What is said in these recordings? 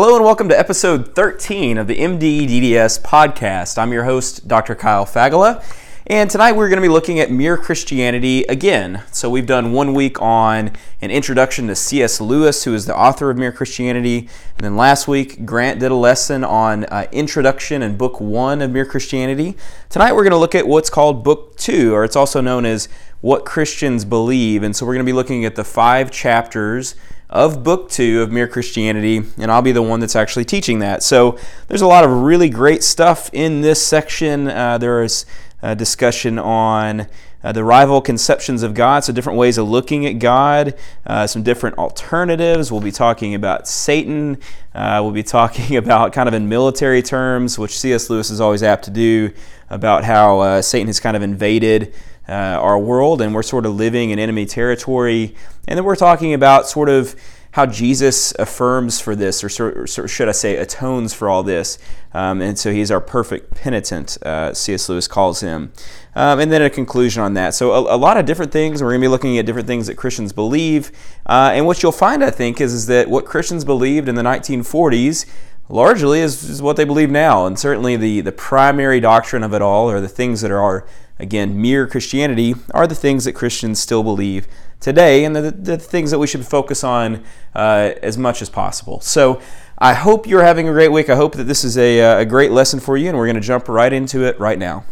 Hello and welcome to episode 13 of the MD DDS podcast. I'm your host, Dr. Kyle Fagala, and tonight we're going to be looking at Mere Christianity again. So we've done one week on an introduction to C.S. Lewis, who is the author of Mere Christianity, and then last week Grant did a lesson on uh, introduction and book one of Mere Christianity. Tonight we're going to look at what's called book two, or it's also known as What Christians Believe, and so we're going to be looking at the five chapters of book two of Mere Christianity, and I'll be the one that's actually teaching that. So there's a lot of really great stuff in this section. Uh, there is a discussion on uh, the rival conceptions of God, so different ways of looking at God, uh, some different alternatives. We'll be talking about Satan. Uh, we'll be talking about, kind of in military terms, which C.S. Lewis is always apt to do, about how uh, Satan has kind of invaded uh, our world and we're sort of living in enemy territory. And then we're talking about sort of how Jesus affirms for this, or, should I say, atones for all this. Um, and so he's our perfect penitent, uh, C.S. Lewis calls him. Um, and then a conclusion on that. So, a, a lot of different things. We're going to be looking at different things that Christians believe. Uh, and what you'll find, I think, is, is that what Christians believed in the 1940s largely is, is what they believe now. And certainly the, the primary doctrine of it all, or the things that are again, mere Christianity, are the things that Christians still believe today and the, the things that we should focus on uh, as much as possible. So I hope you're having a great week. I hope that this is a, uh, a great lesson for you, and we're going to jump right into it right now.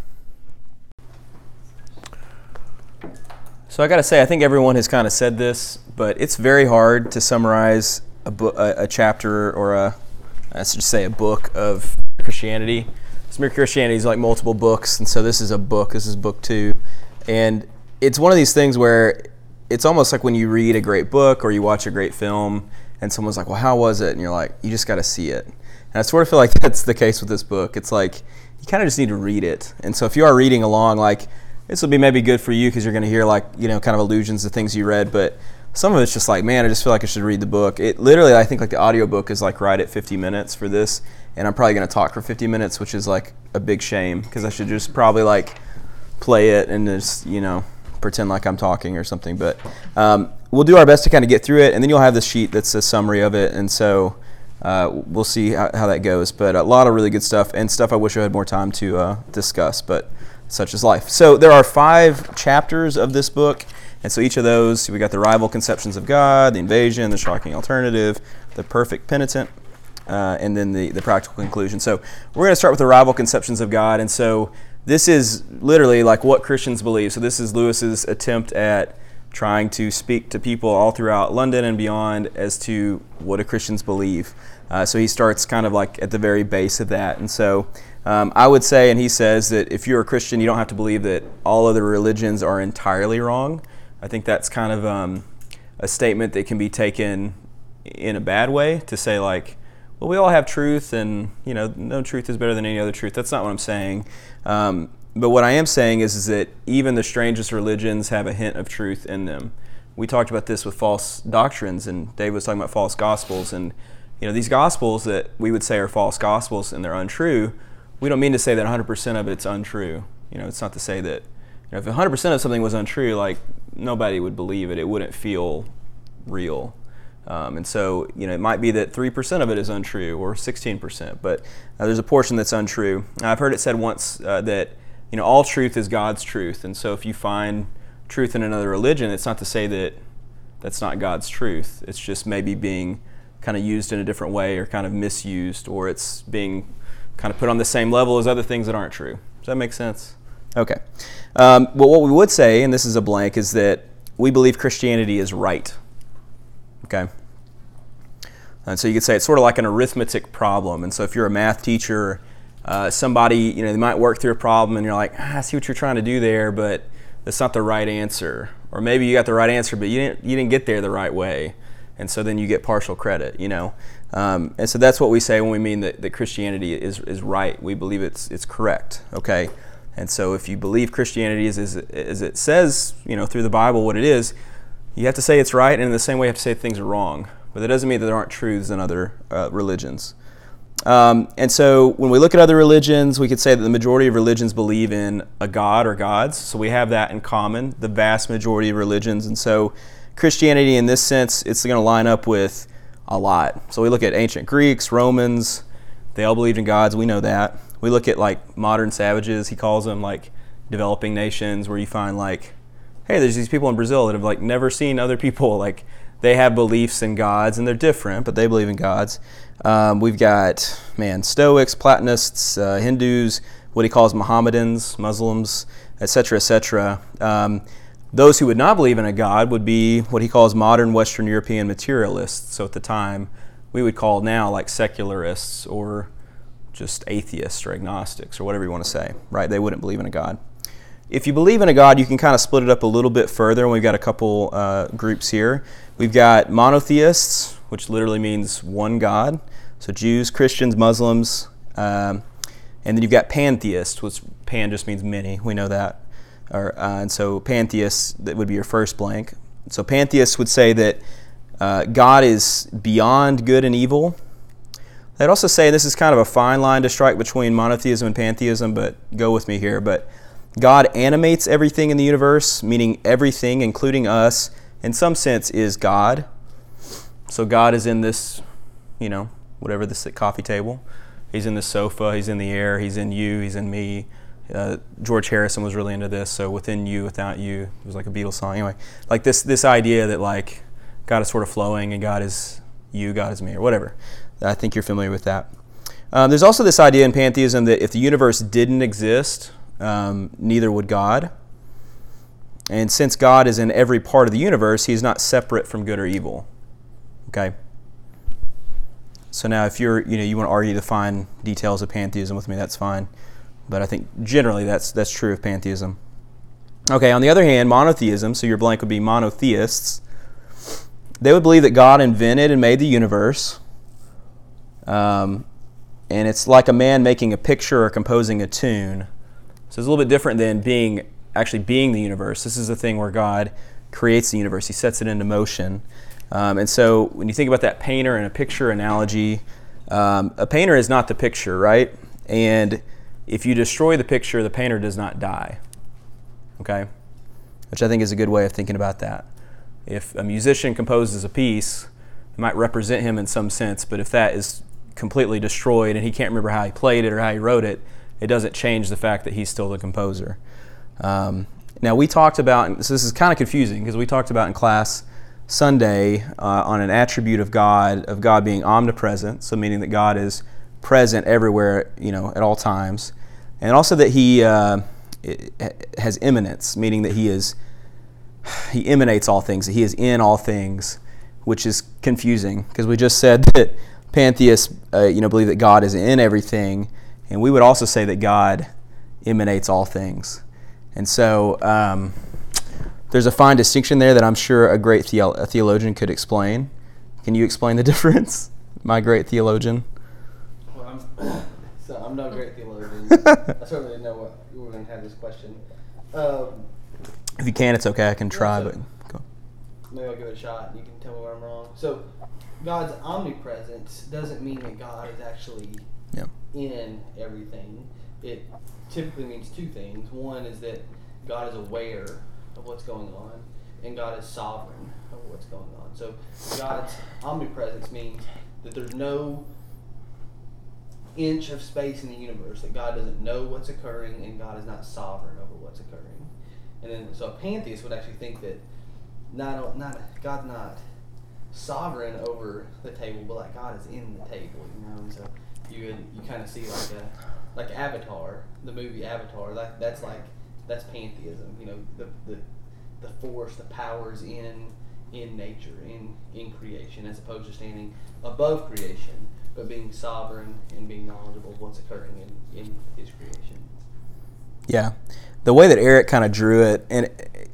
So I got to say, I think everyone has kind of said this, but it's very hard to summarize a, a, a chapter or a, let's just say, a book of Christianity Mere Christianity is like multiple books, and so this is a book. This is book two, and it's one of these things where it's almost like when you read a great book or you watch a great film, and someone's like, "Well, how was it?" and you're like, "You just got to see it." And I sort of feel like that's the case with this book. It's like you kind of just need to read it. And so if you are reading along, like this will be maybe good for you because you're going to hear like you know kind of allusions to things you read, but some of it's just like, man, I just feel like I should read the book. It literally, I think like the audiobook is like right at 50 minutes for this, and I'm probably going to talk for 50 minutes, which is like a big shame because I should just probably like play it and just you know pretend like I'm talking or something. But um, we'll do our best to kind of get through it, and then you'll have this sheet that's a summary of it, and so uh, we'll see how, how, that goes. But a lot of really good stuff and stuff I wish I had more time to uh, discuss, but such is life. So there are five chapters of this book. And so each of those, we got the rival conceptions of God, the invasion, the shocking alternative, the perfect penitent, uh, and then the, the practical conclusion. So we're going to start with the rival conceptions of God. And so this is literally like what Christians believe. So this is Lewis's attempt at trying to speak to people all throughout London and beyond as to what do Christians believe. Uh, so he starts kind of like at the very base of that. And so um, I would say, and he says that if you're a Christian, you don't have to believe that all other religions are entirely wrong. I think that's kind of um, a statement that can be taken in a bad way to say like, well, we all have truth, and you know, no truth is better than any other truth. That's not what I'm saying. Um, but what I am saying is, is that even the strangest religions have a hint of truth in them. We talked about this with false doctrines, and Dave was talking about false gospels, and you know, these gospels that we would say are false gospels and they're untrue. We don't mean to say that 100% of it's untrue. You know, it's not to say that you know, if 100% of something was untrue, like nobody would believe it. It wouldn't feel real. Um, and so, you know, it might be that 3% of it is untrue or 16%, but uh, there's a portion that's untrue. I've heard it said once uh, that, you know, all truth is God's truth. And so if you find truth in another religion, it's not to say that that's not God's truth. It's just maybe being kind of used in a different way or kind of misused or it's being kind of put on the same level as other things that aren't true. Does that make sense? Okay. Um, well, what we would say, and this is a blank, is that we believe Christianity is right. Okay? And so you could say it's sort of like an arithmetic problem. And so if you're a math teacher, uh, somebody, you know, they might work through a problem and you're like, ah, I see what you're trying to do there, but that's not the right answer. Or maybe you got the right answer, but you didn't, you didn't get there the right way. And so then you get partial credit, you know. Um, and so that's what we say when we mean that, that Christianity is, is right. We believe it's, it's correct, okay? And so if you believe Christianity is as, as it says, you know, through the Bible what it is, you have to say it's right, and in the same way, you have to say things are wrong. But that doesn't mean that there aren't truths in other uh, religions. Um, and so when we look at other religions, we could say that the majority of religions believe in a God or gods. So we have that in common, the vast majority of religions. And so Christianity, in this sense, it's going to line up with a lot. So we look at ancient Greeks, Romans, they all believed in gods. We know that. We look at like modern savages, he calls them like developing nations, where you find like, hey, there's these people in Brazil that have like never seen other people. Like they have beliefs in gods and they're different, but they believe in gods. Um, we've got, man, Stoics, Platonists, uh, Hindus, what he calls Mohammedans, Muslims, etc., etc. Um, those who would not believe in a God would be what he calls modern Western European materialists. So at the time, we would call now like secularists or just atheists or agnostics or whatever you want to say, right? They wouldn't believe in a God. If you believe in a God, you can kind of split it up a little bit further, and we've got a couple uh, groups here. We've got monotheists, which literally means one God. So Jews, Christians, Muslims, um, and then you've got pantheists, which pan just means many. We know that. Or, uh, and so pantheists, that would be your first blank. So pantheists would say that uh, God is beyond good and evil. They'd also say this is kind of a fine line to strike between monotheism and pantheism, but go with me here. But God animates everything in the universe, meaning everything, including us, in some sense, is God. So God is in this, you know, whatever this coffee table. He's in the sofa. He's in the air. He's in you. He's in me. Uh, George Harrison was really into this. So within you, without you, it was like a Beatles song. Anyway, like this this idea that like God is sort of flowing and God is you, God is me, or whatever. I think you're familiar with that. Um, there's also this idea in pantheism that if the universe didn't exist, um, neither would God. And since God is in every part of the universe, He's not separate from good or evil. Okay. So now, if you're, you know, you want to argue the fine details of pantheism with me, that's fine. But I think generally that's that's true of pantheism. Okay. On the other hand, monotheism. So your blank would be monotheists. They would believe that God invented and made the universe. Um, and it's like a man making a picture or composing a tune. So it's a little bit different than being actually being the universe. This is the thing where God creates the universe. He sets it into motion. Um, and so when you think about that painter and a picture analogy, um, a painter is not the picture, right? And if you destroy the picture, the painter does not die. Okay? Which I think is a good way of thinking about that. If a musician composes a piece, it might represent him in some sense, but if that is completely destroyed and he can't remember how he played it or how he wrote it, it doesn't change the fact that he's still the composer. Um, now, we talked about, so this is kind of confusing because we talked about in class Sunday uh, on an attribute of God, of God being omnipresent, so meaning that God is present everywhere, you know, at all times, and also that He uh, has immanence, meaning that He is He emanates all things, that He is in all things, which is confusing because we just said that pantheists, uh, you know, believe that God is in everything, and we would also say that God emanates all things, and so. Um, there's a fine distinction there that I'm sure a great theo- a theologian could explain. Can you explain the difference, my great theologian? Well, I'm, so I'm not a great theologian. I certainly didn't know what you were going to have this question. Um, if you can, it's okay. I can try, yeah, so but go. maybe I'll give it a shot. You can tell me where I'm wrong. So, God's omnipresence doesn't mean that God is actually yeah. in everything. It typically means two things. One is that God is aware of what's going on, and God is sovereign over what's going on. So God's omnipresence means that there's no inch of space in the universe that God doesn't know what's occurring, and God is not sovereign over what's occurring. And then, so a pantheist would actually think that not not God's not sovereign over the table, but like God is in the table, you know. And so you you kind of see like a like Avatar, the movie Avatar. Like that's like that's pantheism. You know, the, the the force, the powers in in nature, in in creation, as opposed to standing above creation, but being sovereign and being knowledgeable of what's occurring in, in his creation. Yeah. The way that Eric kind of drew it, and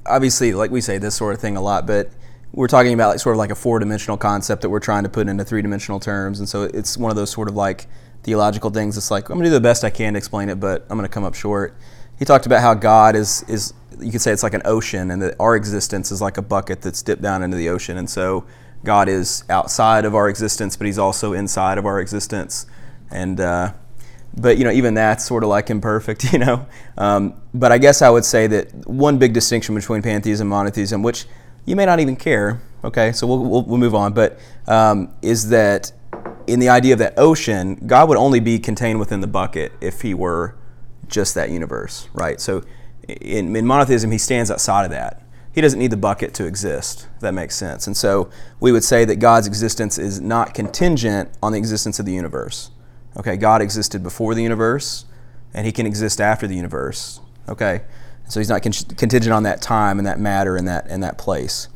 obviously, like we say this sort of thing a lot, but we're talking about like sort of like a four dimensional concept that we're trying to put into three dimensional terms. And so it's one of those sort of like theological things. It's like, I'm going to do the best I can to explain it, but I'm going to come up short he talked about how God is is you could say it's like an ocean, and that our existence is like a bucket that's dipped down into the ocean, and so God is outside of our existence, but He's also inside of our existence, and. Uh, but you know, even that's sort of like imperfect, you know. Um, but I guess I would say that one big distinction between pantheism and monotheism, which you may not even care, okay, so we'll, we'll, we'll move on, but um, is that in the idea of that ocean, God would only be contained within the bucket if he were just that universe, right? So in, in monotheism, he stands outside of that. He doesn't need the bucket to exist, that makes sense. And so we would say that God's existence is not contingent on the existence of the universe. Okay, God existed before the universe, and he can exist after the universe. Okay, so he's not con- contingent on that time and that matter and that and that place.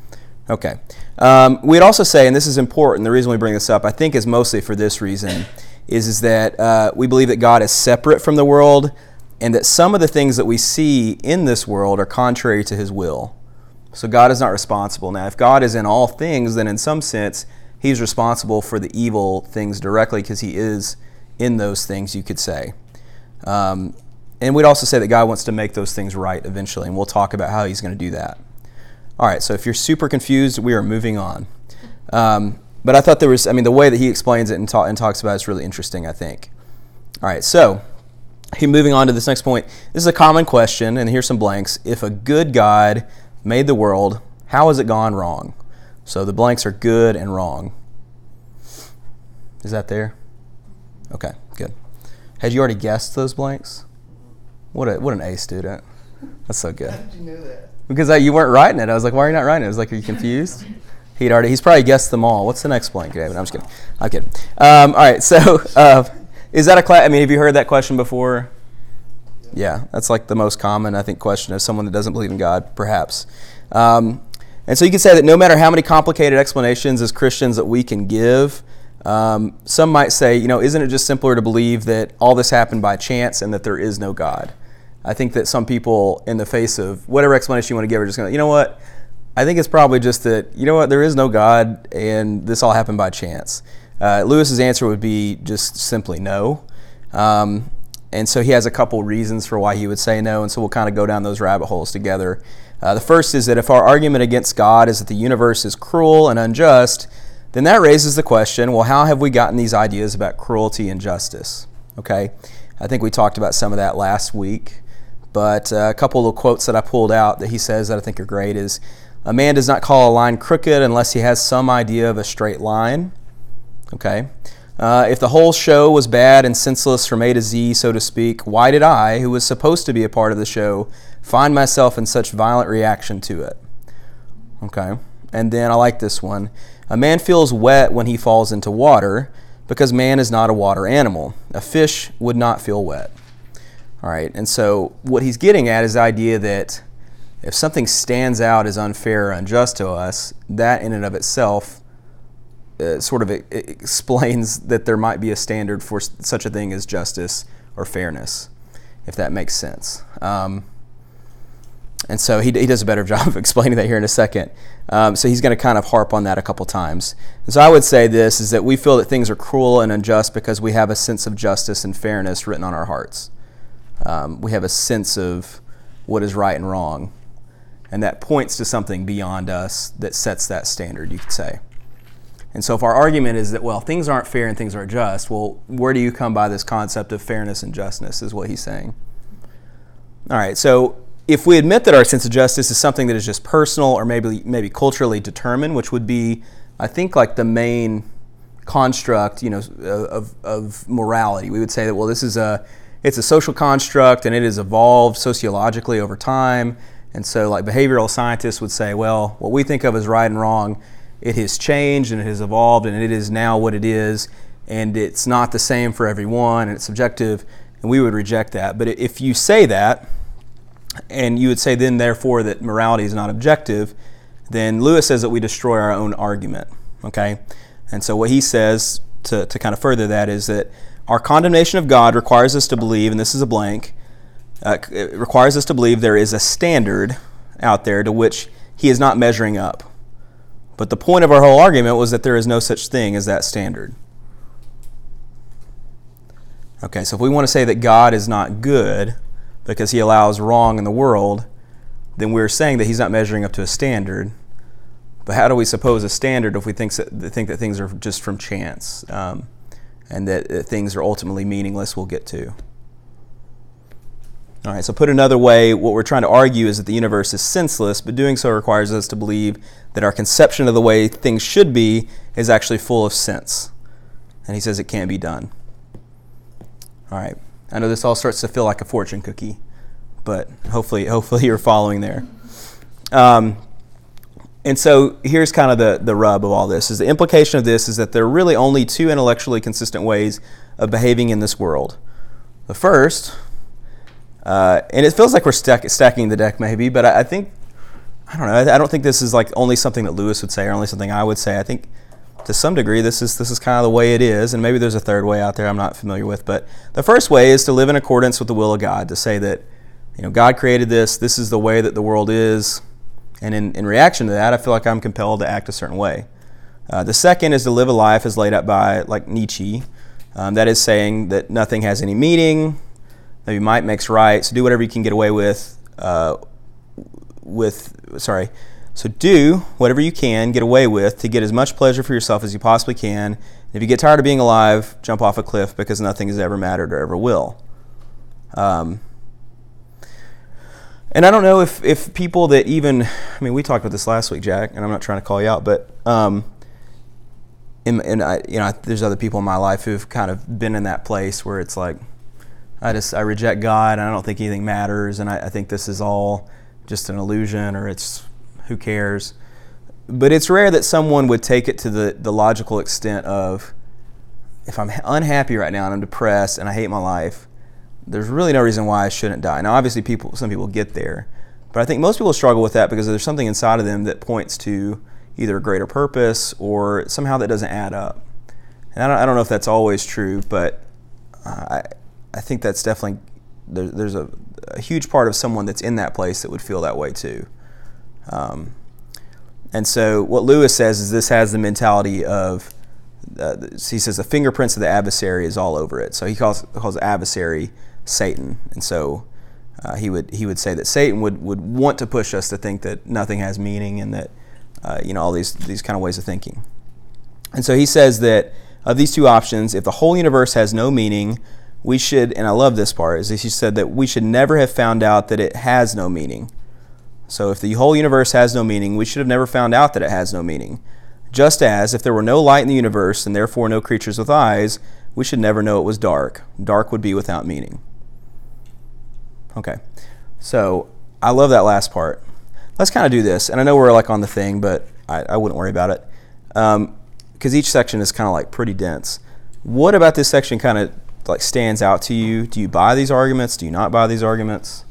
Okay. Um, we'd also say, and this is important. The reason we bring this up, I think, is mostly for this reason, is is that uh, we believe that God is separate from the world, and that some of the things that we see in this world are contrary to His will. So God is not responsible. Now, if God is in all things, then in some sense, He's responsible for the evil things directly because He is in those things. You could say. Um, and we'd also say that God wants to make those things right eventually, and we'll talk about how He's going to do that. All right, so if you're super confused, we are moving on. Um, but I thought there was, I mean, the way that he explains it and, ta- and talks about it is really interesting, I think. All right, so he moving on to this next point. This is a common question, and here's some blanks. If a good God made the world, how has it gone wrong? So the blanks are good and wrong. Is that there? Okay, good. Had you already guessed those blanks? What a what an A student. That's so good. How did you know that? Because I, you weren't writing it. I was like, why are you not writing it? I was like, are you confused? He'd already, he's probably guessed them all. What's the next blank, David? I'm just kidding. I'm kidding. Um, all right, so uh, is that a class? I mean, have you heard that question before? Yeah, that's like the most common, I think, question of someone that doesn't believe in God, perhaps. Um, and so you can say that no matter how many complicated explanations as Christians that we can give, um, some might say, you know, isn't it just simpler to believe that all this happened by chance and that there is no God? I think that some people, in the face of whatever explanation you want to give, are just going to, you know what? I think it's probably just that, you know what, there is no God and this all happened by chance. Uh, Lewis's answer would be just simply no. Um, and so he has a couple reasons for why he would say no, and so we'll kind of go down those rabbit holes together. Uh, the first is that if our argument against God is that the universe is cruel and unjust, then that raises the question well, how have we gotten these ideas about cruelty and justice? Okay, I think we talked about some of that last week. But uh, a couple of quotes that I pulled out that he says that I think are great is a man does not call a line crooked unless he has some idea of a straight line. Okay. Uh, if the whole show was bad and senseless from A to Z, so to speak, why did I, who was supposed to be a part of the show, find myself in such violent reaction to it? Okay. And then I like this one. A man feels wet when he falls into water because man is not a water animal. A fish would not feel wet. All right, and so what he's getting at is the idea that if something stands out as unfair or unjust to us, that in and of itself uh, sort of it, it explains that there might be a standard for such a thing as justice or fairness, if that makes sense. Um, and so he, he does a better job of explaining that here in a second. Um, so he's going to kind of harp on that a couple times. And so I would say this is that we feel that things are cruel and unjust because we have a sense of justice and fairness written on our hearts um, we have a sense of what is right and wrong. And that points to something beyond us that sets that standard, you could say. And so, if our argument is that, well, things aren't fair and things are just, well, where do you come by this concept of fairness and justness, is what he's saying. All right, so if we admit that our sense of justice is something that is just personal or maybe, maybe culturally determined, which would be, I think, like the main construct, you know, of, of morality, we would say that, well, this is a it's a social construct and it has evolved sociologically over time. And so, like behavioral scientists would say, well, what we think of as right and wrong, it has changed and it has evolved and it is now what it is. And it's not the same for everyone and it's subjective. And we would reject that. But if you say that, and you would say then, therefore, that morality is not objective, then Lewis says that we destroy our own argument. Okay? And so, what he says to, to kind of further that is that our condemnation of God requires us to believe, and this is a blank, uh, it requires us to believe there is a standard out there to which he is not measuring up. But the point of our whole argument was that there is no such thing as that standard. Okay, so if we want to say that God is not good because he allows wrong in the world, then we're saying that he's not measuring up to a standard. But how do we suppose a standard if we think that, think that things are just from chance? Um, and that, things are ultimately meaningless, we'll get to. All right, so put another way, what we're trying to argue is that the universe is senseless, but doing so requires us to believe that our conception of the way things should be is actually full of sense. And he says it can't be done. All right. I know this all starts to feel like a fortune cookie, but hopefully, hopefully you're following there. Um, and so here's kind of the, the rub of all this is the implication of this is that there are really only two intellectually consistent ways of behaving in this world. The first, uh, and it feels like we're stack, stacking the deck maybe, but I, I think, I don't know, I, I don't think this is like only something that Lewis would say or only something I would say. I think to some degree, this is this is kind of the way it is, and maybe there's a third way out there I'm not familiar with. But the first way is to live in accordance with the will of God, to say that you know God created this, this is the way that the world is, and in, in reaction to that, I feel like I'm compelled to act a certain way. Uh, the second is to live a life as laid out by like Nietzsche, um, that is saying that nothing has any meaning, maybe might makes right, so do whatever you can get away with. Uh, with sorry so do whatever you can get away with to get as much pleasure for yourself as you possibly can. If you get tired of being alive, jump off a cliff because nothing has ever mattered or ever will. Um, and I don't know if, if people that even, I mean, we talked about this last week, Jack, and I'm not trying to call you out, but um, and, and I, you know, there's other people in my life who've kind of been in that place where it's like, I just I reject God, and I don't think anything matters, and I, I think this is all just an illusion, or it's who cares? But it's rare that someone would take it to the, the logical extent of if I'm unhappy right now and I'm depressed and I hate my life, there's really no reason why I shouldn't die. Now, obviously, people some people get there, but I think most people struggle with that because there's something inside of them that points to either a greater purpose or somehow that doesn't add up. And I don't, I don't know if that's always true, but I, I think that's definitely there, there's a, a huge part of someone that's in that place that would feel that way too. Um, and so what Lewis says is this has the mentality of, uh, he says the fingerprints of the adversary is all over it. So he calls, calls adversary Satan. And so uh, he, would, he would say that Satan would, would want to push us to think that nothing has meaning and that, uh, you know, all these, these kind of ways of thinking. And so he says that of these two options, if the whole universe has no meaning, we should, and I love this part, is he said that we should never have found out that it has no meaning. So if the whole universe has no meaning, we should have never found out that it has no meaning. Just as if there were no light in the universe and therefore no creatures with eyes, we should never know it was dark. Dark would be without meaning. Okay, so I love that last part. Let's kind of do this, and I know we're like on the thing, but I, I wouldn't worry about it because um, each section is kind of like pretty dense. What about this section kind of like stands out to you? Do you buy these arguments? Do you not buy these arguments?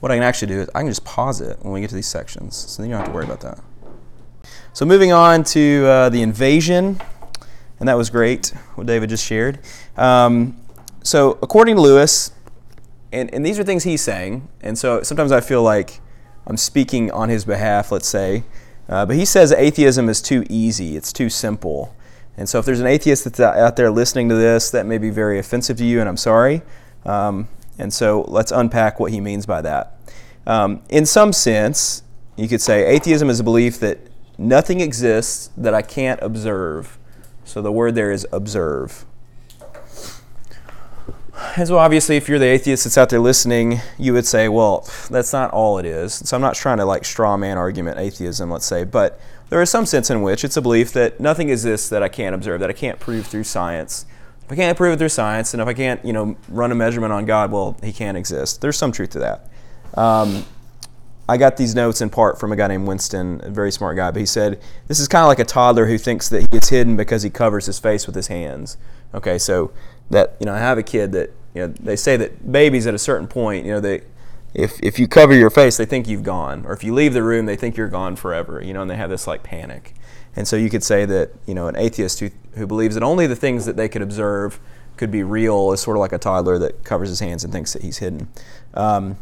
what I can actually do is I can just pause it when we get to these sections. So then you don't have to worry about that. So moving on to uh, the invasion, and that was great, what David just shared. Um, so according to Lewis, and, and these are things he's saying, and so sometimes I feel like I'm speaking on his behalf, let's say, uh, but he says atheism is too easy, it's too simple. And so if there's an atheist that's out there listening to this, that may be very offensive to you, and I'm sorry. Um, and so let's unpack what he means by that. Um, in some sense, you could say atheism is a belief that nothing exists that I can't observe. So the word there is observe. And so obviously, if you're the atheist that's out there listening, you would say, well, that's not all it is. So I'm not trying to like straw man argument atheism, let's say, but there is some sense in which it's a belief that nothing exists that I can't observe, that I can't prove through science. If I can't prove it through science, and if I can't, you know, run a measurement on God, well, He can't exist. There's some truth to that. Um, I got these notes in part from a guy named Winston, a very smart guy, but he said this is kind of like a toddler who thinks that he gets hidden because he covers his face with his hands. Okay, so that you know, I have a kid that you know they say that babies at a certain point, you know, they if if you cover your face, they think you've gone, or if you leave the room, they think you're gone forever. You know, and they have this like panic. And so you could say that you know an atheist who, who believes that only the things that they could observe could be real is sort of like a toddler that covers his hands and thinks that he's hidden. Um,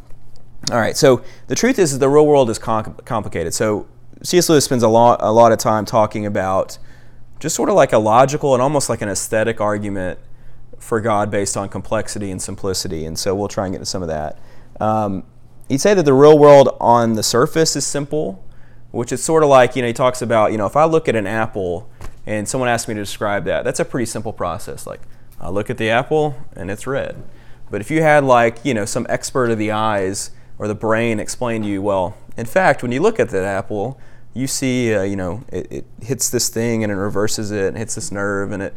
all right, so the truth is the real world is com- complicated. So C.S. Lewis spends a lot, a lot of time talking about just sort of like a logical and almost like an aesthetic argument for God based on complexity and simplicity. And so we'll try and get into some of that. Um, he'd say that the real world on the surface is simple, which is sort of like, you know, he talks about, you know, if I look at an apple and someone asks me to describe that, that's a pretty simple process. Like, I look at the apple and it's red. But if you had like, you know, some expert of the eyes or the brain explain to you, well, in fact, when you look at that apple, you see, uh, you know, it, it, hits this thing and it reverses it and hits this nerve and it,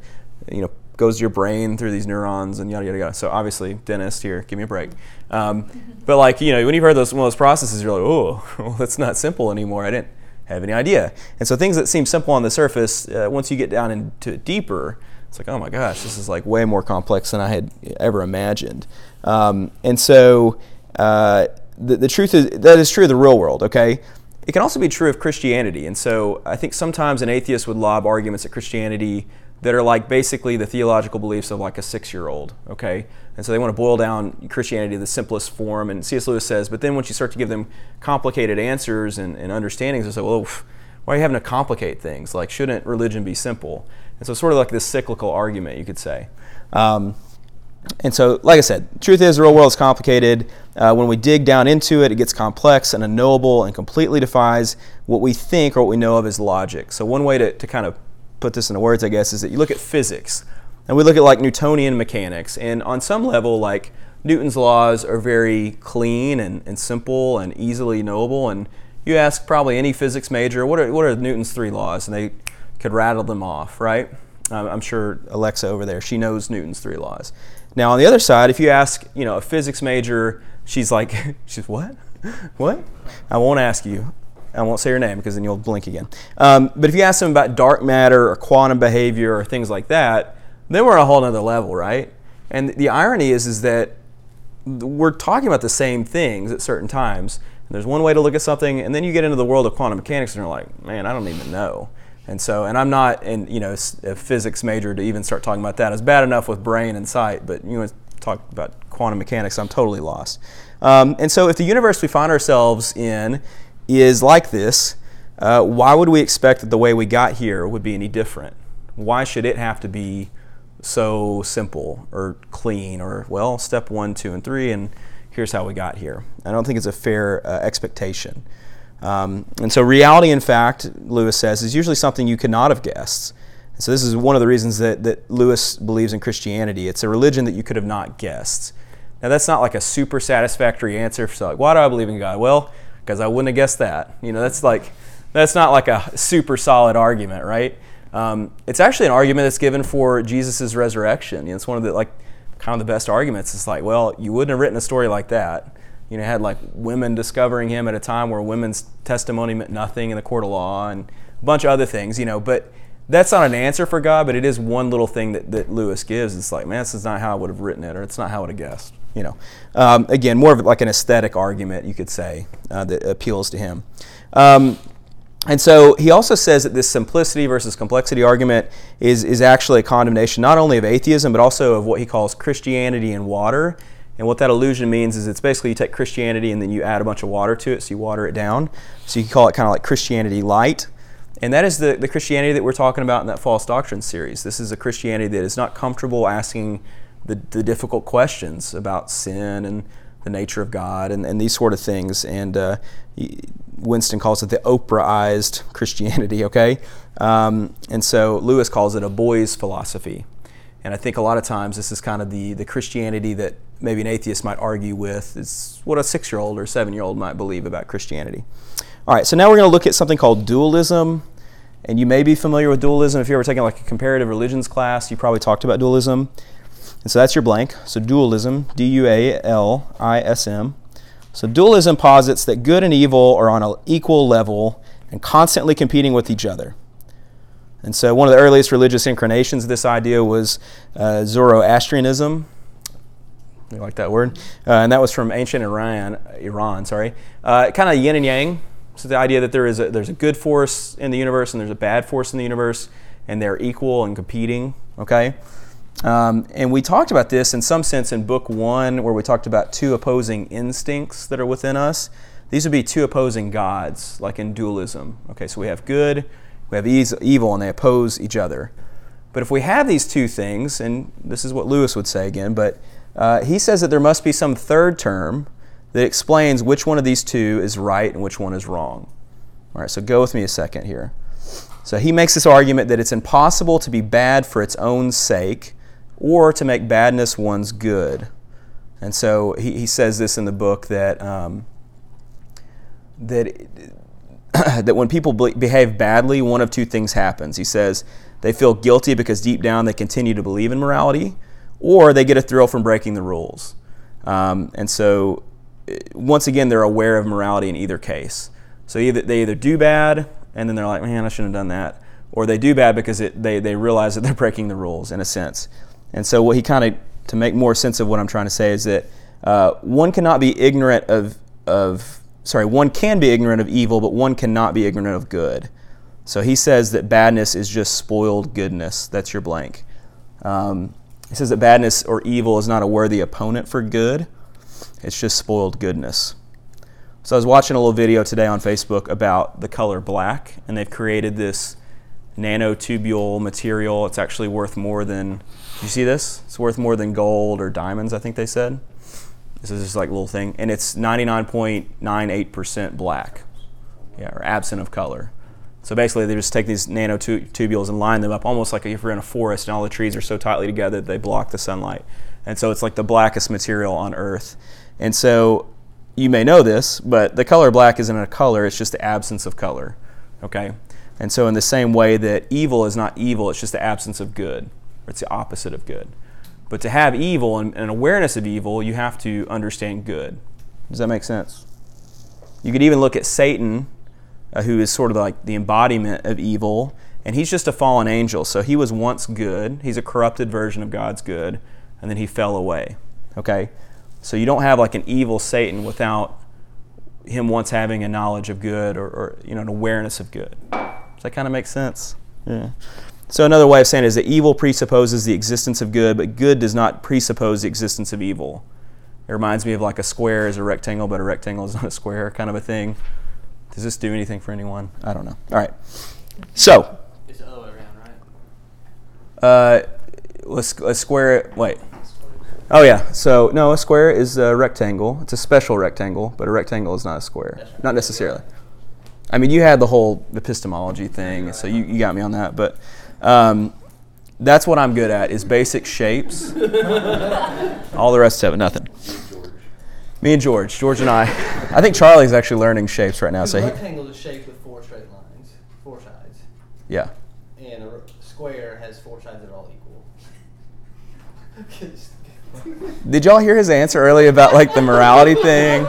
you know, goes to your brain through these neurons and yada yada yada. So obviously, dentist here, give me a break. Um, but like, you know, when you've heard those one of those processes, you're like, oh, well, that's not simple anymore. I didn't have any idea. And so things that seem simple on the surface, uh, once you get down into it deeper, it's like, oh my gosh, this is like way more complex than I had ever imagined. Um, and so uh, the, the truth is that is true of the real world. Okay, it can also be true of Christianity. And so I think sometimes an atheist would lob arguments at Christianity that are like basically the theological beliefs of like a six-year-old. Okay, and so they want to boil down Christianity to the simplest form. And C.S. Lewis says, but then once you start to give them complicated answers and, and understandings, they say, well. Why are you having to complicate things? Like, shouldn't religion be simple? And so, it's sort of like this cyclical argument, you could say. Um, and so, like I said, truth is the real world is complicated. Uh, when we dig down into it, it gets complex and unknowable and completely defies what we think or what we know of as logic. So, one way to, to kind of put this into words, I guess, is that you look at physics and we look at like Newtonian mechanics. And on some level, like Newton's laws are very clean and, and simple and easily knowable. And you ask probably any physics major, what are, what are Newton's three laws? And they could rattle them off, right? I'm sure Alexa over there, she knows Newton's three laws. Now, on the other side, if you ask, you know, a physics major, she's like, she's what? what? I won't ask you. I won't say your name because then you'll blink again. Um, but if you ask them about dark matter or quantum behavior or things like that, then we're on a whole other level, right? And the irony is, is that we're talking about the same things at certain times. And there's one way to look at something, and then you get into the world of quantum mechanics, and you're like, man, I don't even know. And so, and I'm not in, you know, a physics major to even start talking about that. It's bad enough with brain and sight, but you know, talk about quantum mechanics, I'm totally lost. Um, and so, if the universe we find ourselves in is like this, uh, why would we expect that the way we got here would be any different? Why should it have to be so simple or clean or, well, step one, two, and three, and here's how we got here? I don't think it's a fair uh, expectation. Um, and so, reality, in fact, Lewis says, is usually something you could not have guessed. And so, this is one of the reasons that, that Lewis believes in Christianity. It's a religion that you could have not guessed. Now, that's not like a super satisfactory answer. So, like, why do I believe in God? Well, because I wouldn't have guessed that. You know, that's like, that's not like a super solid argument, right? Um, it's actually an argument that's given for Jesus' resurrection. You know, it's one of the, like, kind of the best arguments. It's like, well, you wouldn't have written a story like that you know, had like women discovering him at a time where women's testimony meant nothing in the court of law and a bunch of other things, you know. But that's not an answer for God, but it is one little thing that, that Lewis gives. It's like, man, this is not how I would have written it, or it's not how I would have guessed, you know. Um, again, more of like an aesthetic argument, you could say, uh, that appeals to him. Um, and so he also says that this simplicity versus complexity argument is, is actually a condemnation not only of atheism, but also of what he calls Christianity in water and what that illusion means is it's basically you take Christianity and then you add a bunch of water to it, so you water it down. So you call it kind of like Christianity light. And that is the, the Christianity that we're talking about in that false doctrine series. This is a Christianity that is not comfortable asking the, the difficult questions about sin and the nature of God and, and these sort of things. And uh, Winston calls it the Oprahized Christianity, okay? Um, and so Lewis calls it a boy's philosophy. And I think a lot of times this is kind of the, the Christianity that maybe an atheist might argue with. It's what a six year old or seven year old might believe about Christianity. All right, so now we're going to look at something called dualism. And you may be familiar with dualism. If you're ever taking like a comparative religions class, you probably talked about dualism. And so that's your blank. So dualism, D U A L I S M. So dualism posits that good and evil are on an equal level and constantly competing with each other. And so one of the earliest religious incarnations of this idea was uh, Zoroastrianism. You like that word? Uh, and that was from ancient Iran. Iran, sorry. Uh, kind of yin and yang. So the idea that there is a, there's a good force in the universe and there's a bad force in the universe, and they're equal and competing. Okay. Um, and we talked about this in some sense in book one, where we talked about two opposing instincts that are within us. These would be two opposing gods, like in dualism. Okay, so we have good, we have evil, and they oppose each other. But if we have these two things, and this is what Lewis would say again, but uh, he says that there must be some third term that explains which one of these two is right and which one is wrong. All right, so go with me a second here. So he makes this argument that it's impossible to be bad for its own sake or to make badness one's good. And so he, he says this in the book that um, that that when people behave badly, one of two things happens. He says they feel guilty because deep down they continue to believe in morality, or they get a thrill from breaking the rules. Um, and so, eh, once again, they're aware of morality in either case. So either they either do bad, and then they're like, "Man, I shouldn't have done that," or they do bad because it, they they realize that they're breaking the rules in a sense. And so, what he kind of to make more sense of what I'm trying to say is that uh, one cannot be ignorant of of sorry, one can be ignorant of evil, but one cannot be ignorant of good. So he says that badness is just spoiled goodness. That's your blank. Um, he says that badness or evil is not a worthy opponent for good, it's just spoiled goodness. So I was watching a little video today on Facebook about the color black, and they've created this nanotubule material. It's actually worth more than, you see this? It's worth more than gold or diamonds, I think they said. This is just like a little thing, and it's 99.98% black, yeah, or absent of color. So basically, they just take these nanotubules and line them up, almost like if you're in a forest and all the trees are so tightly together that they block the sunlight. And so it's like the blackest material on Earth. And so you may know this, but the color black isn't a color; it's just the absence of color. Okay. And so in the same way that evil is not evil, it's just the absence of good. It's the opposite of good. But to have evil and an awareness of evil, you have to understand good. Does that make sense? You could even look at Satan, uh, who is sort of like the embodiment of evil, and he's just a fallen angel. So he was once good. He's a corrupted version of God's good, and then he fell away. Okay? So you don't have like an evil Satan without him once having a knowledge of good or, or you know an awareness of good. Does that kind of make sense? Yeah. So another way of saying it is that evil presupposes the existence of good, but good does not presuppose the existence of evil. It reminds me of like a square is a rectangle, but a rectangle is not a square kind of a thing. Does this do anything for anyone? I don't know. All right. So. It's the other way around, right? Uh, let's, let's square it. Wait. Oh yeah. So no, a square is a rectangle. It's a special rectangle, but a rectangle is not a square. Right. Not necessarily. I mean, you had the whole epistemology thing, so you, you got me on that. But um, that's what I'm good at is basic shapes. All the rest of it, nothing. Me and George, George and I. I think Charlie's actually learning shapes right now. So a rectangle is a shaped with four straight lines, four sides. Yeah. And a square has four sides that are all equal. Did y'all hear his answer earlier about like the morality thing?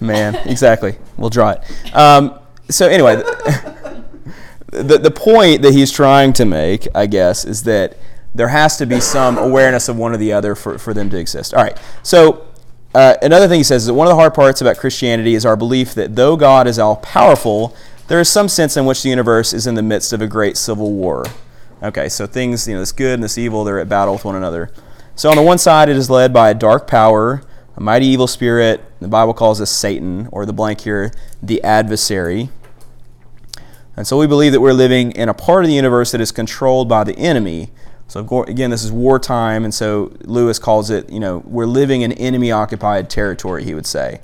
Man, exactly. We'll draw it. Um, so anyway the, the point that he's trying to make, I guess, is that there has to be some awareness of one or the other for, for them to exist. All right. So, uh, another thing he says is that one of the hard parts about Christianity is our belief that though God is all powerful, there is some sense in which the universe is in the midst of a great civil war. Okay, so things, you know, this good and this evil, they're at battle with one another. So, on the one side, it is led by a dark power, a mighty evil spirit. The Bible calls this Satan, or the blank here, the adversary. And so we believe that we're living in a part of the universe that is controlled by the enemy. So again, this is wartime, and so Lewis calls it, you know, we're living in enemy-occupied territory, he would say.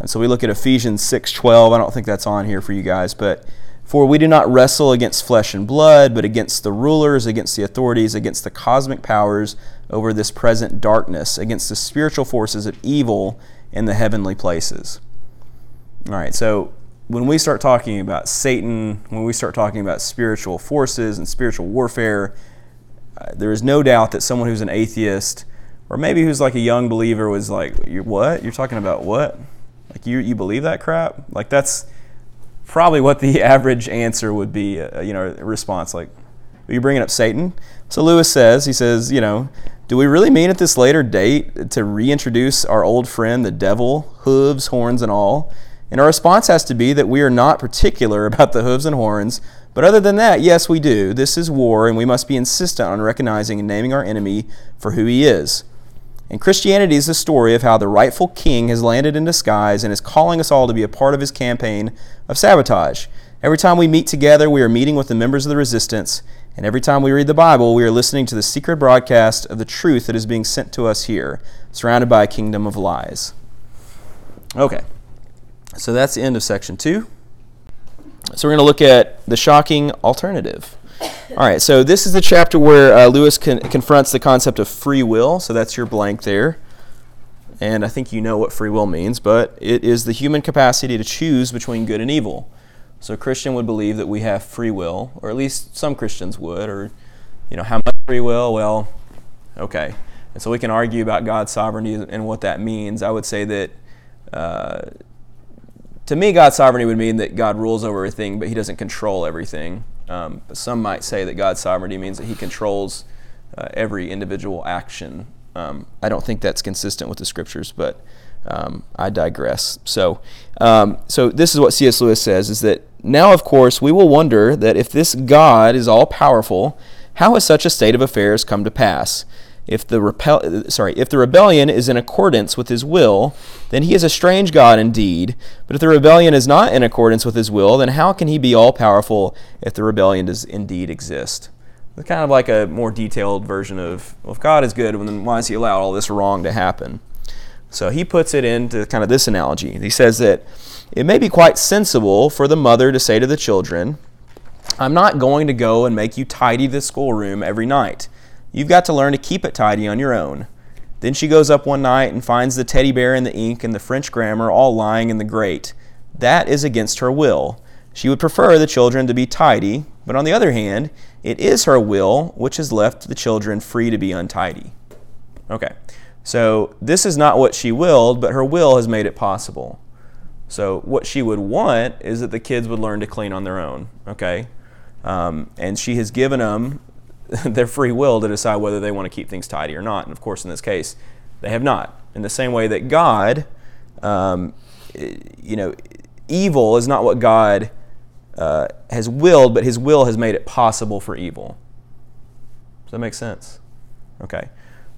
And so we look at Ephesians 6:12. I don't think that's on here for you guys, but for we do not wrestle against flesh and blood, but against the rulers, against the authorities, against the cosmic powers over this present darkness, against the spiritual forces of evil in the heavenly places. All right, so when we start talking about Satan, when we start talking about spiritual forces and spiritual warfare, there is no doubt that someone who's an atheist, or maybe who's like a young believer, was like, "You're what? You're talking about what? Like you you believe that crap? Like that's probably what the average answer would be. Uh, you know, response like, "Are you bringing up Satan?" So Lewis says, he says, you know, do we really mean at this later date to reintroduce our old friend, the devil, hooves, horns, and all? And our response has to be that we are not particular about the hooves and horns, but other than that, yes, we do. This is war, and we must be insistent on recognizing and naming our enemy for who he is. And Christianity is the story of how the rightful king has landed in disguise and is calling us all to be a part of his campaign of sabotage. Every time we meet together, we are meeting with the members of the resistance, and every time we read the Bible, we are listening to the secret broadcast of the truth that is being sent to us here, surrounded by a kingdom of lies. Okay. So that's the end of section two. So we're going to look at the shocking alternative. All right, so this is the chapter where uh, Lewis con- confronts the concept of free will. So that's your blank there. And I think you know what free will means, but it is the human capacity to choose between good and evil. So a Christian would believe that we have free will, or at least some Christians would, or you know, how much free will? Well, okay. And so we can argue about God's sovereignty and what that means. I would say that uh, to me, God's sovereignty would mean that God rules over everything, but He doesn't control everything. Um, some might say that God's sovereignty means that He controls uh, every individual action. Um, I don't think that's consistent with the scriptures, but um, I digress. So, um, so this is what C.S. Lewis says: is that now, of course, we will wonder that if this God is all powerful, how has such a state of affairs come to pass? If the, repel, sorry, if the rebellion is in accordance with his will, then he is a strange God indeed. But if the rebellion is not in accordance with his will, then how can he be all powerful if the rebellion does indeed exist? It's kind of like a more detailed version of, well, if God is good, then why does he allow all this wrong to happen? So he puts it into kind of this analogy. He says that it may be quite sensible for the mother to say to the children, I'm not going to go and make you tidy the schoolroom every night. You've got to learn to keep it tidy on your own. Then she goes up one night and finds the teddy bear and the ink and the French grammar all lying in the grate. That is against her will. She would prefer the children to be tidy, but on the other hand, it is her will which has left the children free to be untidy. Okay, so this is not what she willed, but her will has made it possible. So what she would want is that the kids would learn to clean on their own. Okay, um, and she has given them their free will to decide whether they want to keep things tidy or not. And of course, in this case, they have not. In the same way that God, um, you know, evil is not what God uh, has willed, but His will has made it possible for evil. Does that make sense? Okay.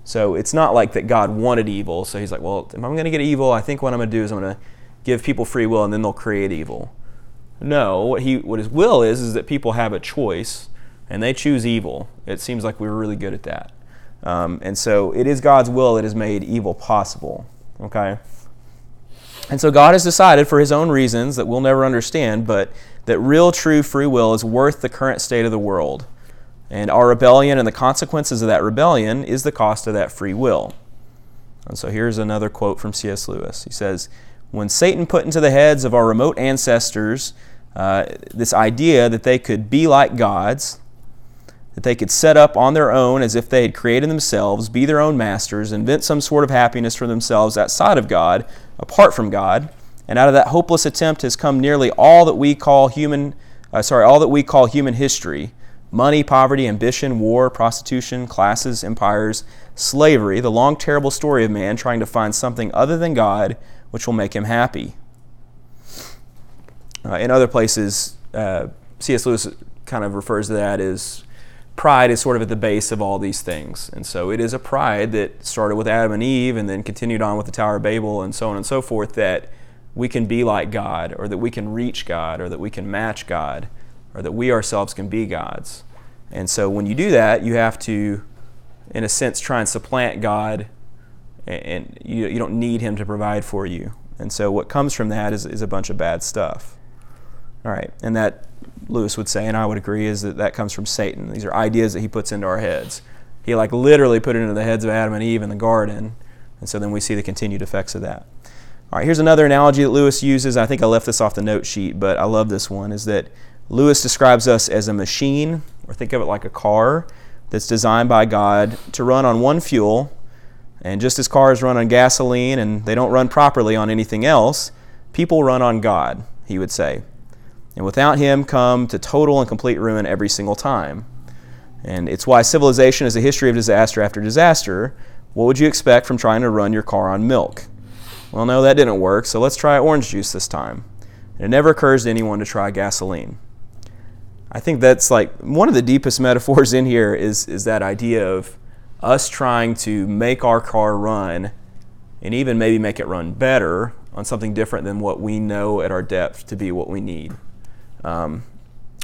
So it's not like that God wanted evil. So He's like, well, if I'm going to get evil, I think what I'm going to do is I'm going to give people free will, and then they'll create evil. No, what he what His will is is that people have a choice and they choose evil. It seems like we were really good at that. Um, and so it is God's will that has made evil possible. Okay? And so God has decided for his own reasons that we'll never understand, but that real, true free will is worth the current state of the world. And our rebellion and the consequences of that rebellion is the cost of that free will. And so here's another quote from C.S. Lewis. He says, When Satan put into the heads of our remote ancestors uh, this idea that they could be like gods, that they could set up on their own as if they had created themselves, be their own masters, invent some sort of happiness for themselves outside of God, apart from God. And out of that hopeless attempt has come nearly all that we call human, uh, sorry, all that we call human history: money, poverty, ambition, war, prostitution, classes, empires, slavery. The long, terrible story of man trying to find something other than God which will make him happy. Uh, in other places, uh, C.S. Lewis kind of refers to that as pride is sort of at the base of all these things. And so it is a pride that started with Adam and Eve and then continued on with the Tower of Babel and so on and so forth that we can be like God or that we can reach God or that we can match God or that we ourselves can be gods. And so when you do that, you have to, in a sense, try and supplant God and you, don't need Him to provide for you. And so what comes from that is, is a bunch of bad stuff. All right, and that Lewis would say, and I would agree, is that that comes from Satan. These are ideas that he puts into our heads. He like literally put it into the heads of Adam and Eve in the garden, and so then we see the continued effects of that. All right, here's another analogy that Lewis uses. I think I left this off the note sheet, but I love this one. Is that Lewis describes us as a machine, or think of it like a car that's designed by God to run on one fuel. And just as cars run on gasoline and they don't run properly on anything else, people run on God, he would say and without him come to total and complete ruin every single time. And it's why civilization is a history of disaster after disaster. What would you expect from trying to run your car on milk? Well, no, that didn't work, so let's try orange juice this time. And it never occurs to anyone to try gasoline. I think that's like one of the deepest metaphors in here is, is that idea of us trying to make our car run and even maybe make it run better on something different than what we know at our depth to be what we need. Um,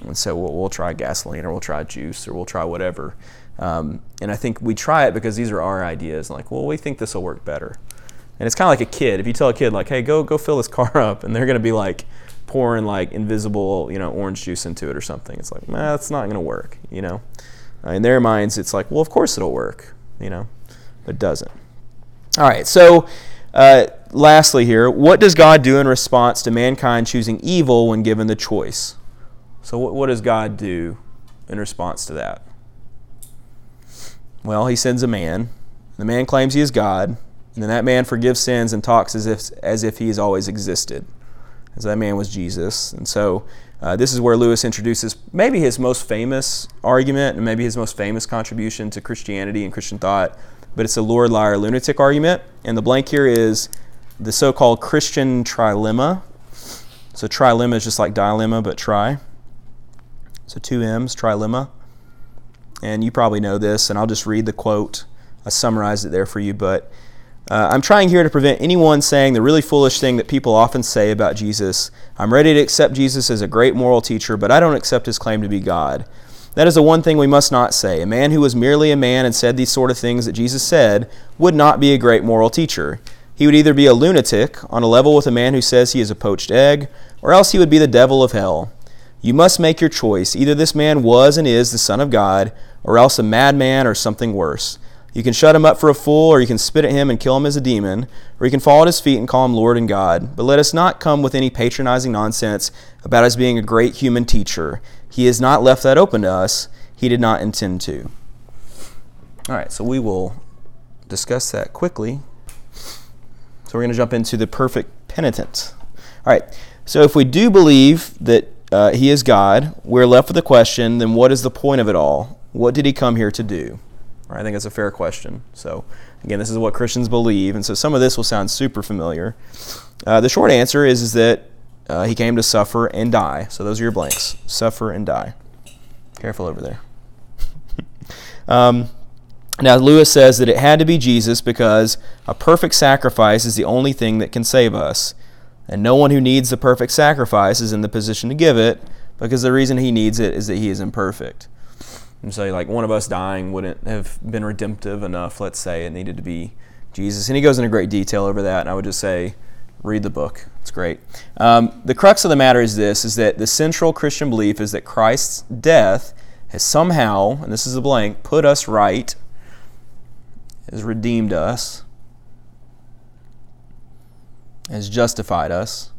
and so we'll, we'll, try gasoline or we'll try juice or we'll try whatever. Um, and I think we try it because these are our ideas. Like, well, we think this will work better. And it's kind of like a kid. If you tell a kid, like, hey, go go fill this car up, and they're going to be like, pouring like invisible, you know, orange juice into it or something. It's like, nah, that's not going to work, you know. Uh, in their minds, it's like, well, of course it'll work, you know, but it doesn't. All right, so uh, lastly here, what does God do in response to mankind choosing evil when given the choice? So, what, what does God do in response to that? Well, he sends a man. The man claims he is God, and then that man forgives sins and talks as if, as if he has always existed. As that man was Jesus. And so uh, this is where Lewis introduces maybe his most famous argument and maybe his most famous contribution to Christianity and Christian thought, but it's a Lord, liar, lunatic argument. And the blank here is the so called Christian trilemma. So trilemma is just like dilemma, but tri. So two M's, trilemma. And you probably know this, and I'll just read the quote. I summarized it there for you, but uh, I'm trying here to prevent anyone saying the really foolish thing that people often say about Jesus. I'm ready to accept Jesus as a great moral teacher, but I don't accept his claim to be God. That is the one thing we must not say. A man who was merely a man and said these sort of things that Jesus said would not be a great moral teacher. He would either be a lunatic, on a level with a man who says he is a poached egg, or else he would be the devil of hell. You must make your choice. Either this man was and is the Son of God, or else a madman or something worse. You can shut him up for a fool, or you can spit at him and kill him as a demon, or you can fall at his feet and call him Lord and God. But let us not come with any patronizing nonsense about his being a great human teacher. He has not left that open to us. He did not intend to. All right, so we will discuss that quickly. So we're going to jump into the perfect penitent. All right, so if we do believe that uh, he is God, we're left with the question then what is the point of it all? What did he come here to do? Right, I think that's a fair question. So, again, this is what Christians believe, and so some of this will sound super familiar. Uh, the short answer is, is that uh, he came to suffer and die. So, those are your blanks suffer and die. Careful over there. um, now, Lewis says that it had to be Jesus because a perfect sacrifice is the only thing that can save us. And no one who needs the perfect sacrifice is in the position to give it because the reason he needs it is that he is imperfect. And so, like, one of us dying wouldn't have been redemptive enough, let's say. It needed to be Jesus. And he goes into great detail over that. And I would just say, read the book. It's great. Um, the crux of the matter is this is that the central Christian belief is that Christ's death has somehow, and this is a blank, put us right, has redeemed us, has justified us,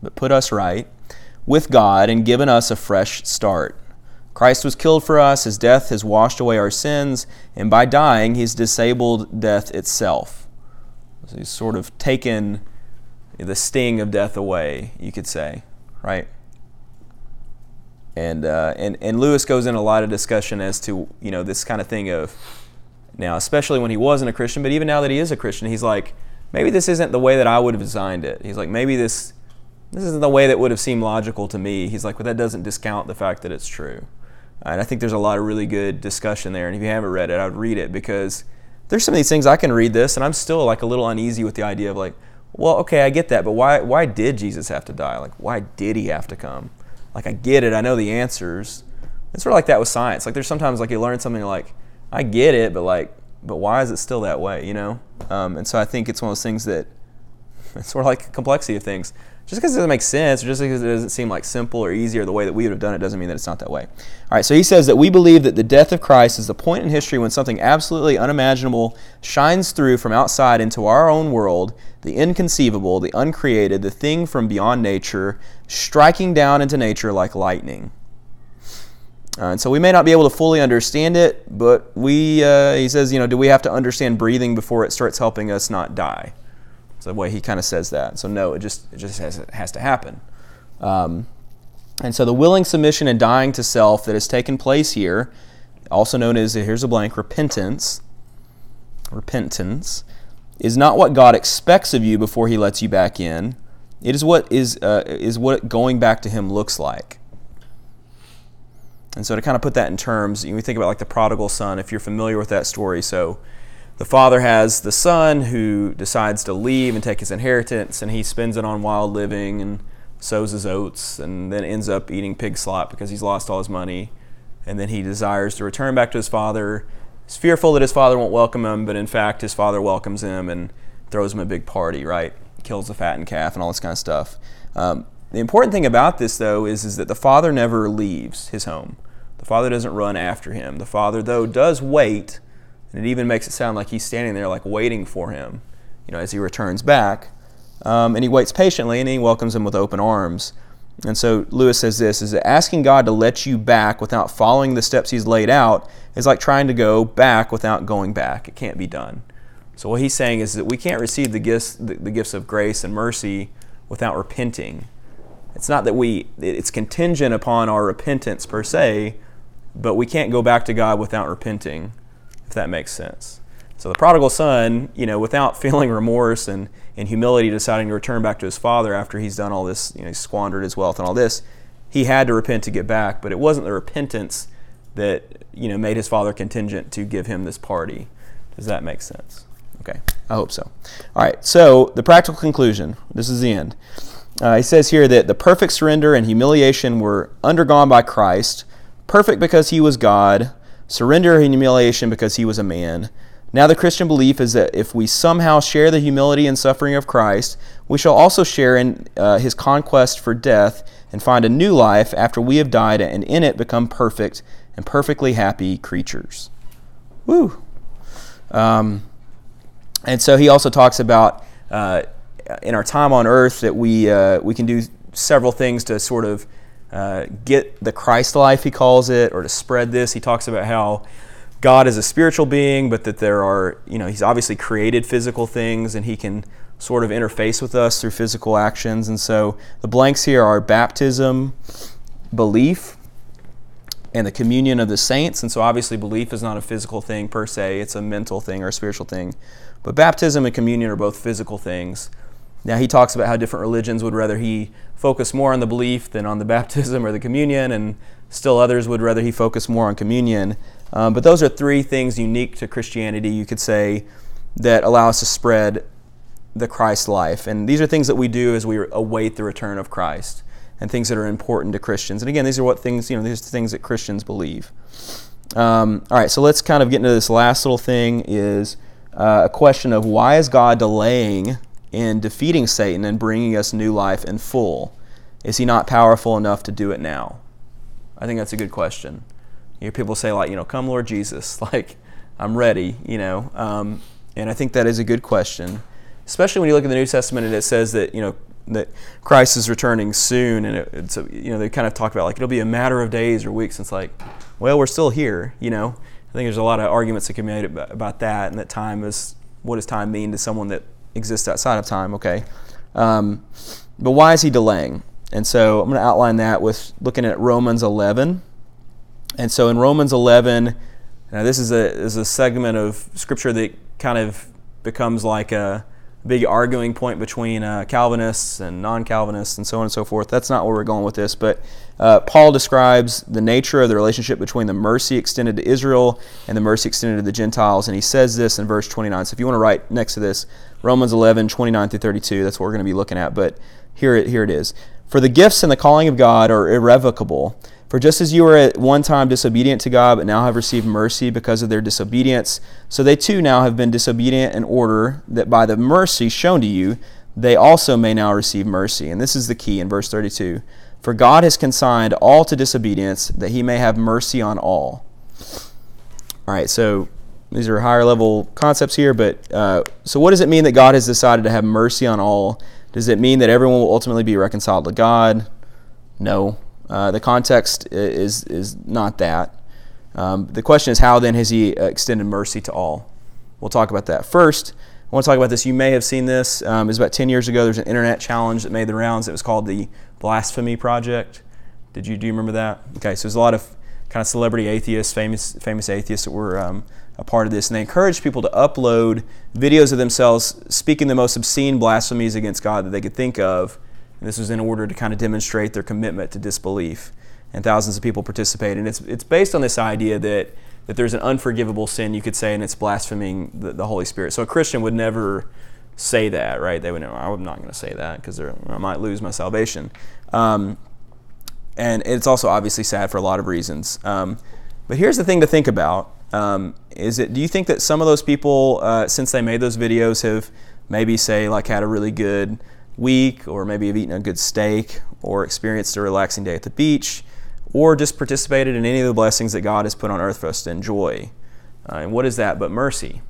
but put us right with God and given us a fresh start. Christ was killed for us, his death has washed away our sins, and by dying, he's disabled death itself. So he's sort of taken the sting of death away, you could say, right? And, uh, and, and Lewis goes in a lot of discussion as to, you know, this kind of thing of, now, especially when he wasn't a Christian, but even now that he is a Christian, he's like, maybe this isn't the way that I would have designed it. He's like, maybe this, this isn't the way that would have seemed logical to me. He's like, but that doesn't discount the fact that it's true. And I think there's a lot of really good discussion there. And if you haven't read it, I would read it because there's some of these things I can read this and I'm still like a little uneasy with the idea of like, well, okay, I get that, but why why did Jesus have to die? Like, why did he have to come? Like, I get it, I know the answers. It's sort of like that with science. Like, there's sometimes like you learn something like, I get it, but like, but why is it still that way? You know? Um, and so I think it's one of those things that it's sort of like complexity of things. Just because it doesn't make sense, or just because it doesn't seem like simple or easy or the way that we would have done it, doesn't mean that it's not that way. All right, so he says that we believe that the death of Christ is the point in history when something absolutely unimaginable shines through from outside into our own world, the inconceivable, the uncreated, the thing from beyond nature, striking down into nature like lightning. Uh, and so we may not be able to fully understand it, but we, uh, he says, you know, do we have to understand breathing before it starts helping us not die? The way he kind of says that. So no, it just it just has, it has to happen. Um, and so the willing submission and dying to self that has taken place here, also known as here's a blank repentance. Repentance is not what God expects of you before He lets you back in. It is what is uh, is what going back to Him looks like. And so to kind of put that in terms, you think about like the prodigal son, if you're familiar with that story. So the father has the son who decides to leave and take his inheritance, and he spends it on wild living and sows his oats, and then ends up eating pig slop because he's lost all his money. And then he desires to return back to his father. He's fearful that his father won't welcome him, but in fact, his father welcomes him and throws him a big party, right? Kills the fattened calf and all this kind of stuff. Um, the important thing about this, though, is, is that the father never leaves his home. The father doesn't run after him. The father, though, does wait, and it even makes it sound like he's standing there, like waiting for him, you know, as he returns back. Um, and he waits patiently, and he welcomes him with open arms. And so Lewis says this: is that asking God to let you back without following the steps He's laid out is like trying to go back without going back. It can't be done. So what he's saying is that we can't receive the gifts, the, the gifts of grace and mercy without repenting. It's not that we, it's contingent upon our repentance per se, but we can't go back to God without repenting, if that makes sense. So the prodigal son, you know, without feeling remorse and, and humility, deciding to return back to his father after he's done all this, you know, he squandered his wealth and all this, he had to repent to get back, but it wasn't the repentance that, you know, made his father contingent to give him this party. Does that make sense? Okay, I hope so. All right, so the practical conclusion this is the end. Uh, he says here that the perfect surrender and humiliation were undergone by Christ, perfect because he was God, surrender and humiliation because he was a man. Now, the Christian belief is that if we somehow share the humility and suffering of Christ, we shall also share in uh, his conquest for death and find a new life after we have died and in it become perfect and perfectly happy creatures. Woo! Um, and so he also talks about uh, in our time on earth that we, uh, we can do several things to sort of uh, get the Christ life, he calls it, or to spread this. He talks about how God is a spiritual being, but that there are, you know, he's obviously created physical things and he can sort of interface with us through physical actions. And so the blanks here are baptism, belief, and the communion of the saints. And so obviously belief is not a physical thing per se, it's a mental thing or a spiritual thing. But baptism and communion are both physical things. Now, he talks about how different religions would rather he focus more on the belief than on the baptism or the communion, and still others would rather he focus more on communion. Um, but those are three things unique to Christianity, you could say, that allow us to spread the Christ life. And these are things that we do as we await the return of Christ and things that are important to Christians. And again, these are what things, you know, these are things that Christians believe. Um, all right, so let's kind of get into this last little thing is uh, a question of why is God delaying in defeating Satan and bringing us new life in full? Is he not powerful enough to do it now? I think that's a good question. You hear people say like, you know, come Lord Jesus, like I'm ready, you know, um, and I think that is a good question, especially when you look at the New Testament and it says that you know that Christ is returning soon, and it, it's a, you know they kind of talk about like it'll be a matter of days or weeks. And it's like, well, we're still here, you know. I think there's a lot of arguments that can be made about that, and that time is what does time mean to someone that exists outside of time? Okay, um, but why is he delaying? And so I'm going to outline that with looking at Romans 11. And so in Romans 11, now this is a is a segment of scripture that kind of becomes like a big arguing point between uh, Calvinists and non-Calvinists and so on and so forth. That's not where we're going with this, but uh, Paul describes the nature of the relationship between the mercy extended to Israel and the mercy extended to the Gentiles, and he says this in verse 29. So if you want to write next to this, Romans 11, 29 through 32, that's what we're going to be looking at. But here it, here it is. For the gifts and the calling of God are irrevocable. For just as you were at one time disobedient to God, but now have received mercy because of their disobedience, so they too now have been disobedient in order that by the mercy shown to you, they also may now receive mercy. And this is the key in verse 32. For God has consigned all to disobedience, that he may have mercy on all. All right, so these are higher level concepts here, but uh, so what does it mean that God has decided to have mercy on all? Does it mean that everyone will ultimately be reconciled to God? No. Uh, the context is, is not that. Um, the question is, how then has he extended mercy to all? We'll talk about that. First, I want to talk about this. You may have seen this. Um, it was about 10 years ago. There's an internet challenge that made the rounds. It was called the Blasphemy Project. Did you do you remember that? Okay, so there's a lot of kind of celebrity atheists, famous famous atheists that were um, a part of this, and they encouraged people to upload videos of themselves speaking the most obscene blasphemies against God that they could think of and this was in order to kind of demonstrate their commitment to disbelief. And thousands of people participated. And it's, it's based on this idea that, that there's an unforgivable sin, you could say, and it's blaspheming the, the Holy Spirit. So a Christian would never say that, right? They would know, I'm not going to say that because I might lose my salvation. Um, and it's also obviously sad for a lot of reasons. Um, but here's the thing to think about: um, is it? Do you think that some of those people, uh, since they made those videos, have maybe say like had a really good week, or maybe have eaten a good steak, or experienced a relaxing day at the beach, or just participated in any of the blessings that God has put on earth for us to enjoy. Uh, and what is that but mercy?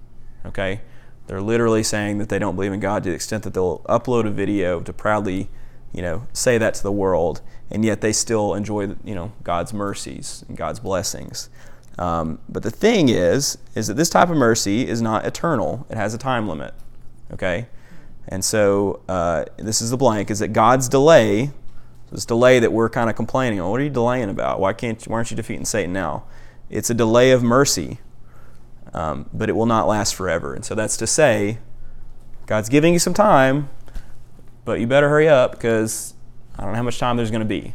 Okay? They're literally saying that they don't believe in God to the extent that they'll upload a video to proudly, you know, say that to the world, and yet they still enjoy, you know, God's mercies and God's blessings. Um, but the thing is, is that this type of mercy is not eternal. It has a time limit. Okay, and so uh, this is the blank: is that God's delay, this delay that we're kind of complaining on. What are you delaying about? Why can't? Why aren't you defeating Satan now? It's a delay of mercy, um, but it will not last forever. And so that's to say, God's giving you some time, but you better hurry up because I don't know how much time there's going to be.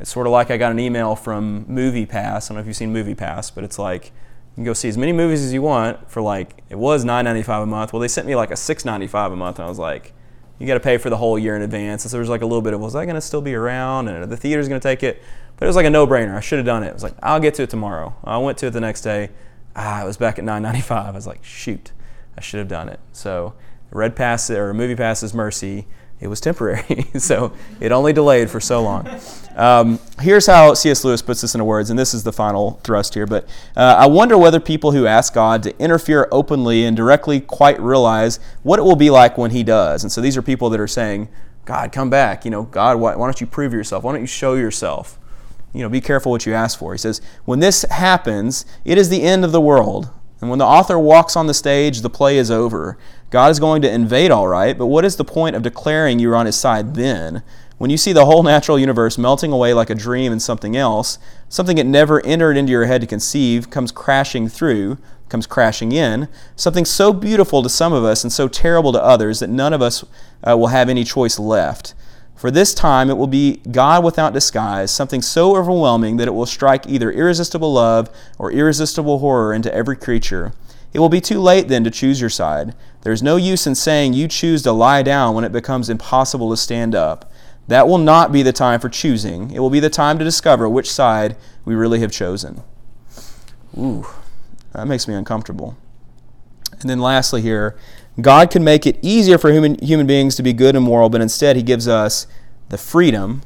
It's sort of like I got an email from Movie Pass. I don't know if you've seen Movie Pass, but it's like you can go see as many movies as you want for like it was $9.95 a month. Well, they sent me like a $6.95 a month, and I was like, you got to pay for the whole year in advance. And so there was like a little bit of was I going to still be around, and the theater's going to take it. But it was like a no-brainer. I should have done it. It was like I'll get to it tomorrow. I went to it the next day. Ah, it was back at $9.95. I was like, shoot, I should have done it. So Red Pass or Movie Pass is mercy it was temporary. so it only delayed for so long. Um, here's how C.S. Lewis puts this into words, and this is the final thrust here. But uh, I wonder whether people who ask God to interfere openly and directly quite realize what it will be like when He does. And so these are people that are saying, God, come back. You know, God, why, why don't you prove yourself? Why don't you show yourself? You know, be careful what you ask for. He says, when this happens, it is the end of the world. And when the author walks on the stage, the play is over. God is going to invade, all right, but what is the point of declaring you're on his side then? When you see the whole natural universe melting away like a dream and something else, something it never entered into your head to conceive comes crashing through, comes crashing in, something so beautiful to some of us and so terrible to others that none of us uh, will have any choice left. For this time it will be God without disguise, something so overwhelming that it will strike either irresistible love or irresistible horror into every creature. It will be too late then to choose your side. There is no use in saying you choose to lie down when it becomes impossible to stand up. That will not be the time for choosing. It will be the time to discover which side we really have chosen. Ooh, that makes me uncomfortable. And then lastly, here, God can make it easier for human, human beings to be good and moral, but instead He gives us the freedom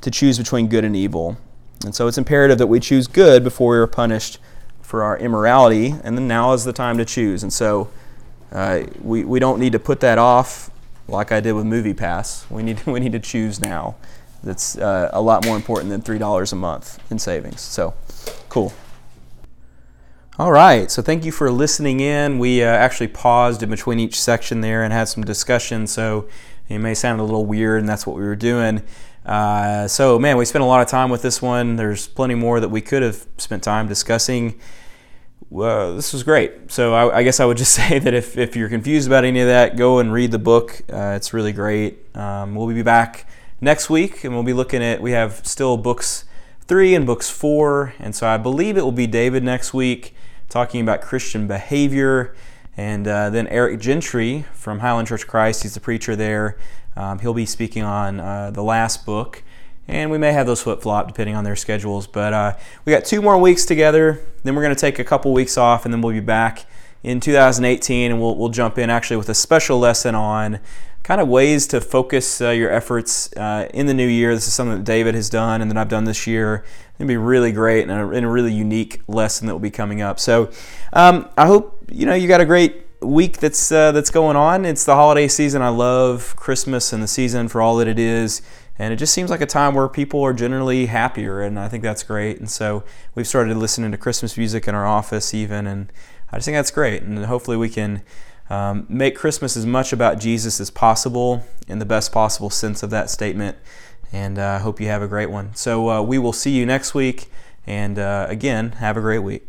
to choose between good and evil. And so it's imperative that we choose good before we are punished for our immorality, and then now is the time to choose. And so uh, we, we don't need to put that off like I did with Movie Pass. We need, we need to choose now. That's uh, a lot more important than $3 a month in savings. So, cool. All right, so thank you for listening in. We uh, actually paused in between each section there and had some discussion, so it may sound a little weird, and that's what we were doing. Uh, so, man, we spent a lot of time with this one. There's plenty more that we could have spent time discussing. Well, this was great. So, I, I guess I would just say that if, if you're confused about any of that, go and read the book. Uh, it's really great. Um, we'll be back next week, and we'll be looking at, we have still books three and books four, and so I believe it will be David next week talking about Christian behavior. And uh, then Eric Gentry from Highland Church Christ, he's the preacher there. Um, he'll be speaking on uh, the last book. And we may have those flip flop depending on their schedules. But uh, we got two more weeks together. Then we're going to take a couple weeks off, and then we'll be back in 2018. And we'll, we'll jump in actually with a special lesson on kind of ways to focus uh, your efforts uh, in the new year. This is something that David has done and that I've done this year. It'll be really great and a, and a really unique lesson that will be coming up. So um, I hope you know you got a great week that's uh, that's going on. It's the holiday season. I love Christmas and the season for all that it is. And it just seems like a time where people are generally happier, and I think that's great. And so we've started listening to Christmas music in our office, even, and I just think that's great. And hopefully we can um, make Christmas as much about Jesus as possible in the best possible sense of that statement. And I uh, hope you have a great one. So uh, we will see you next week. And uh, again, have a great week.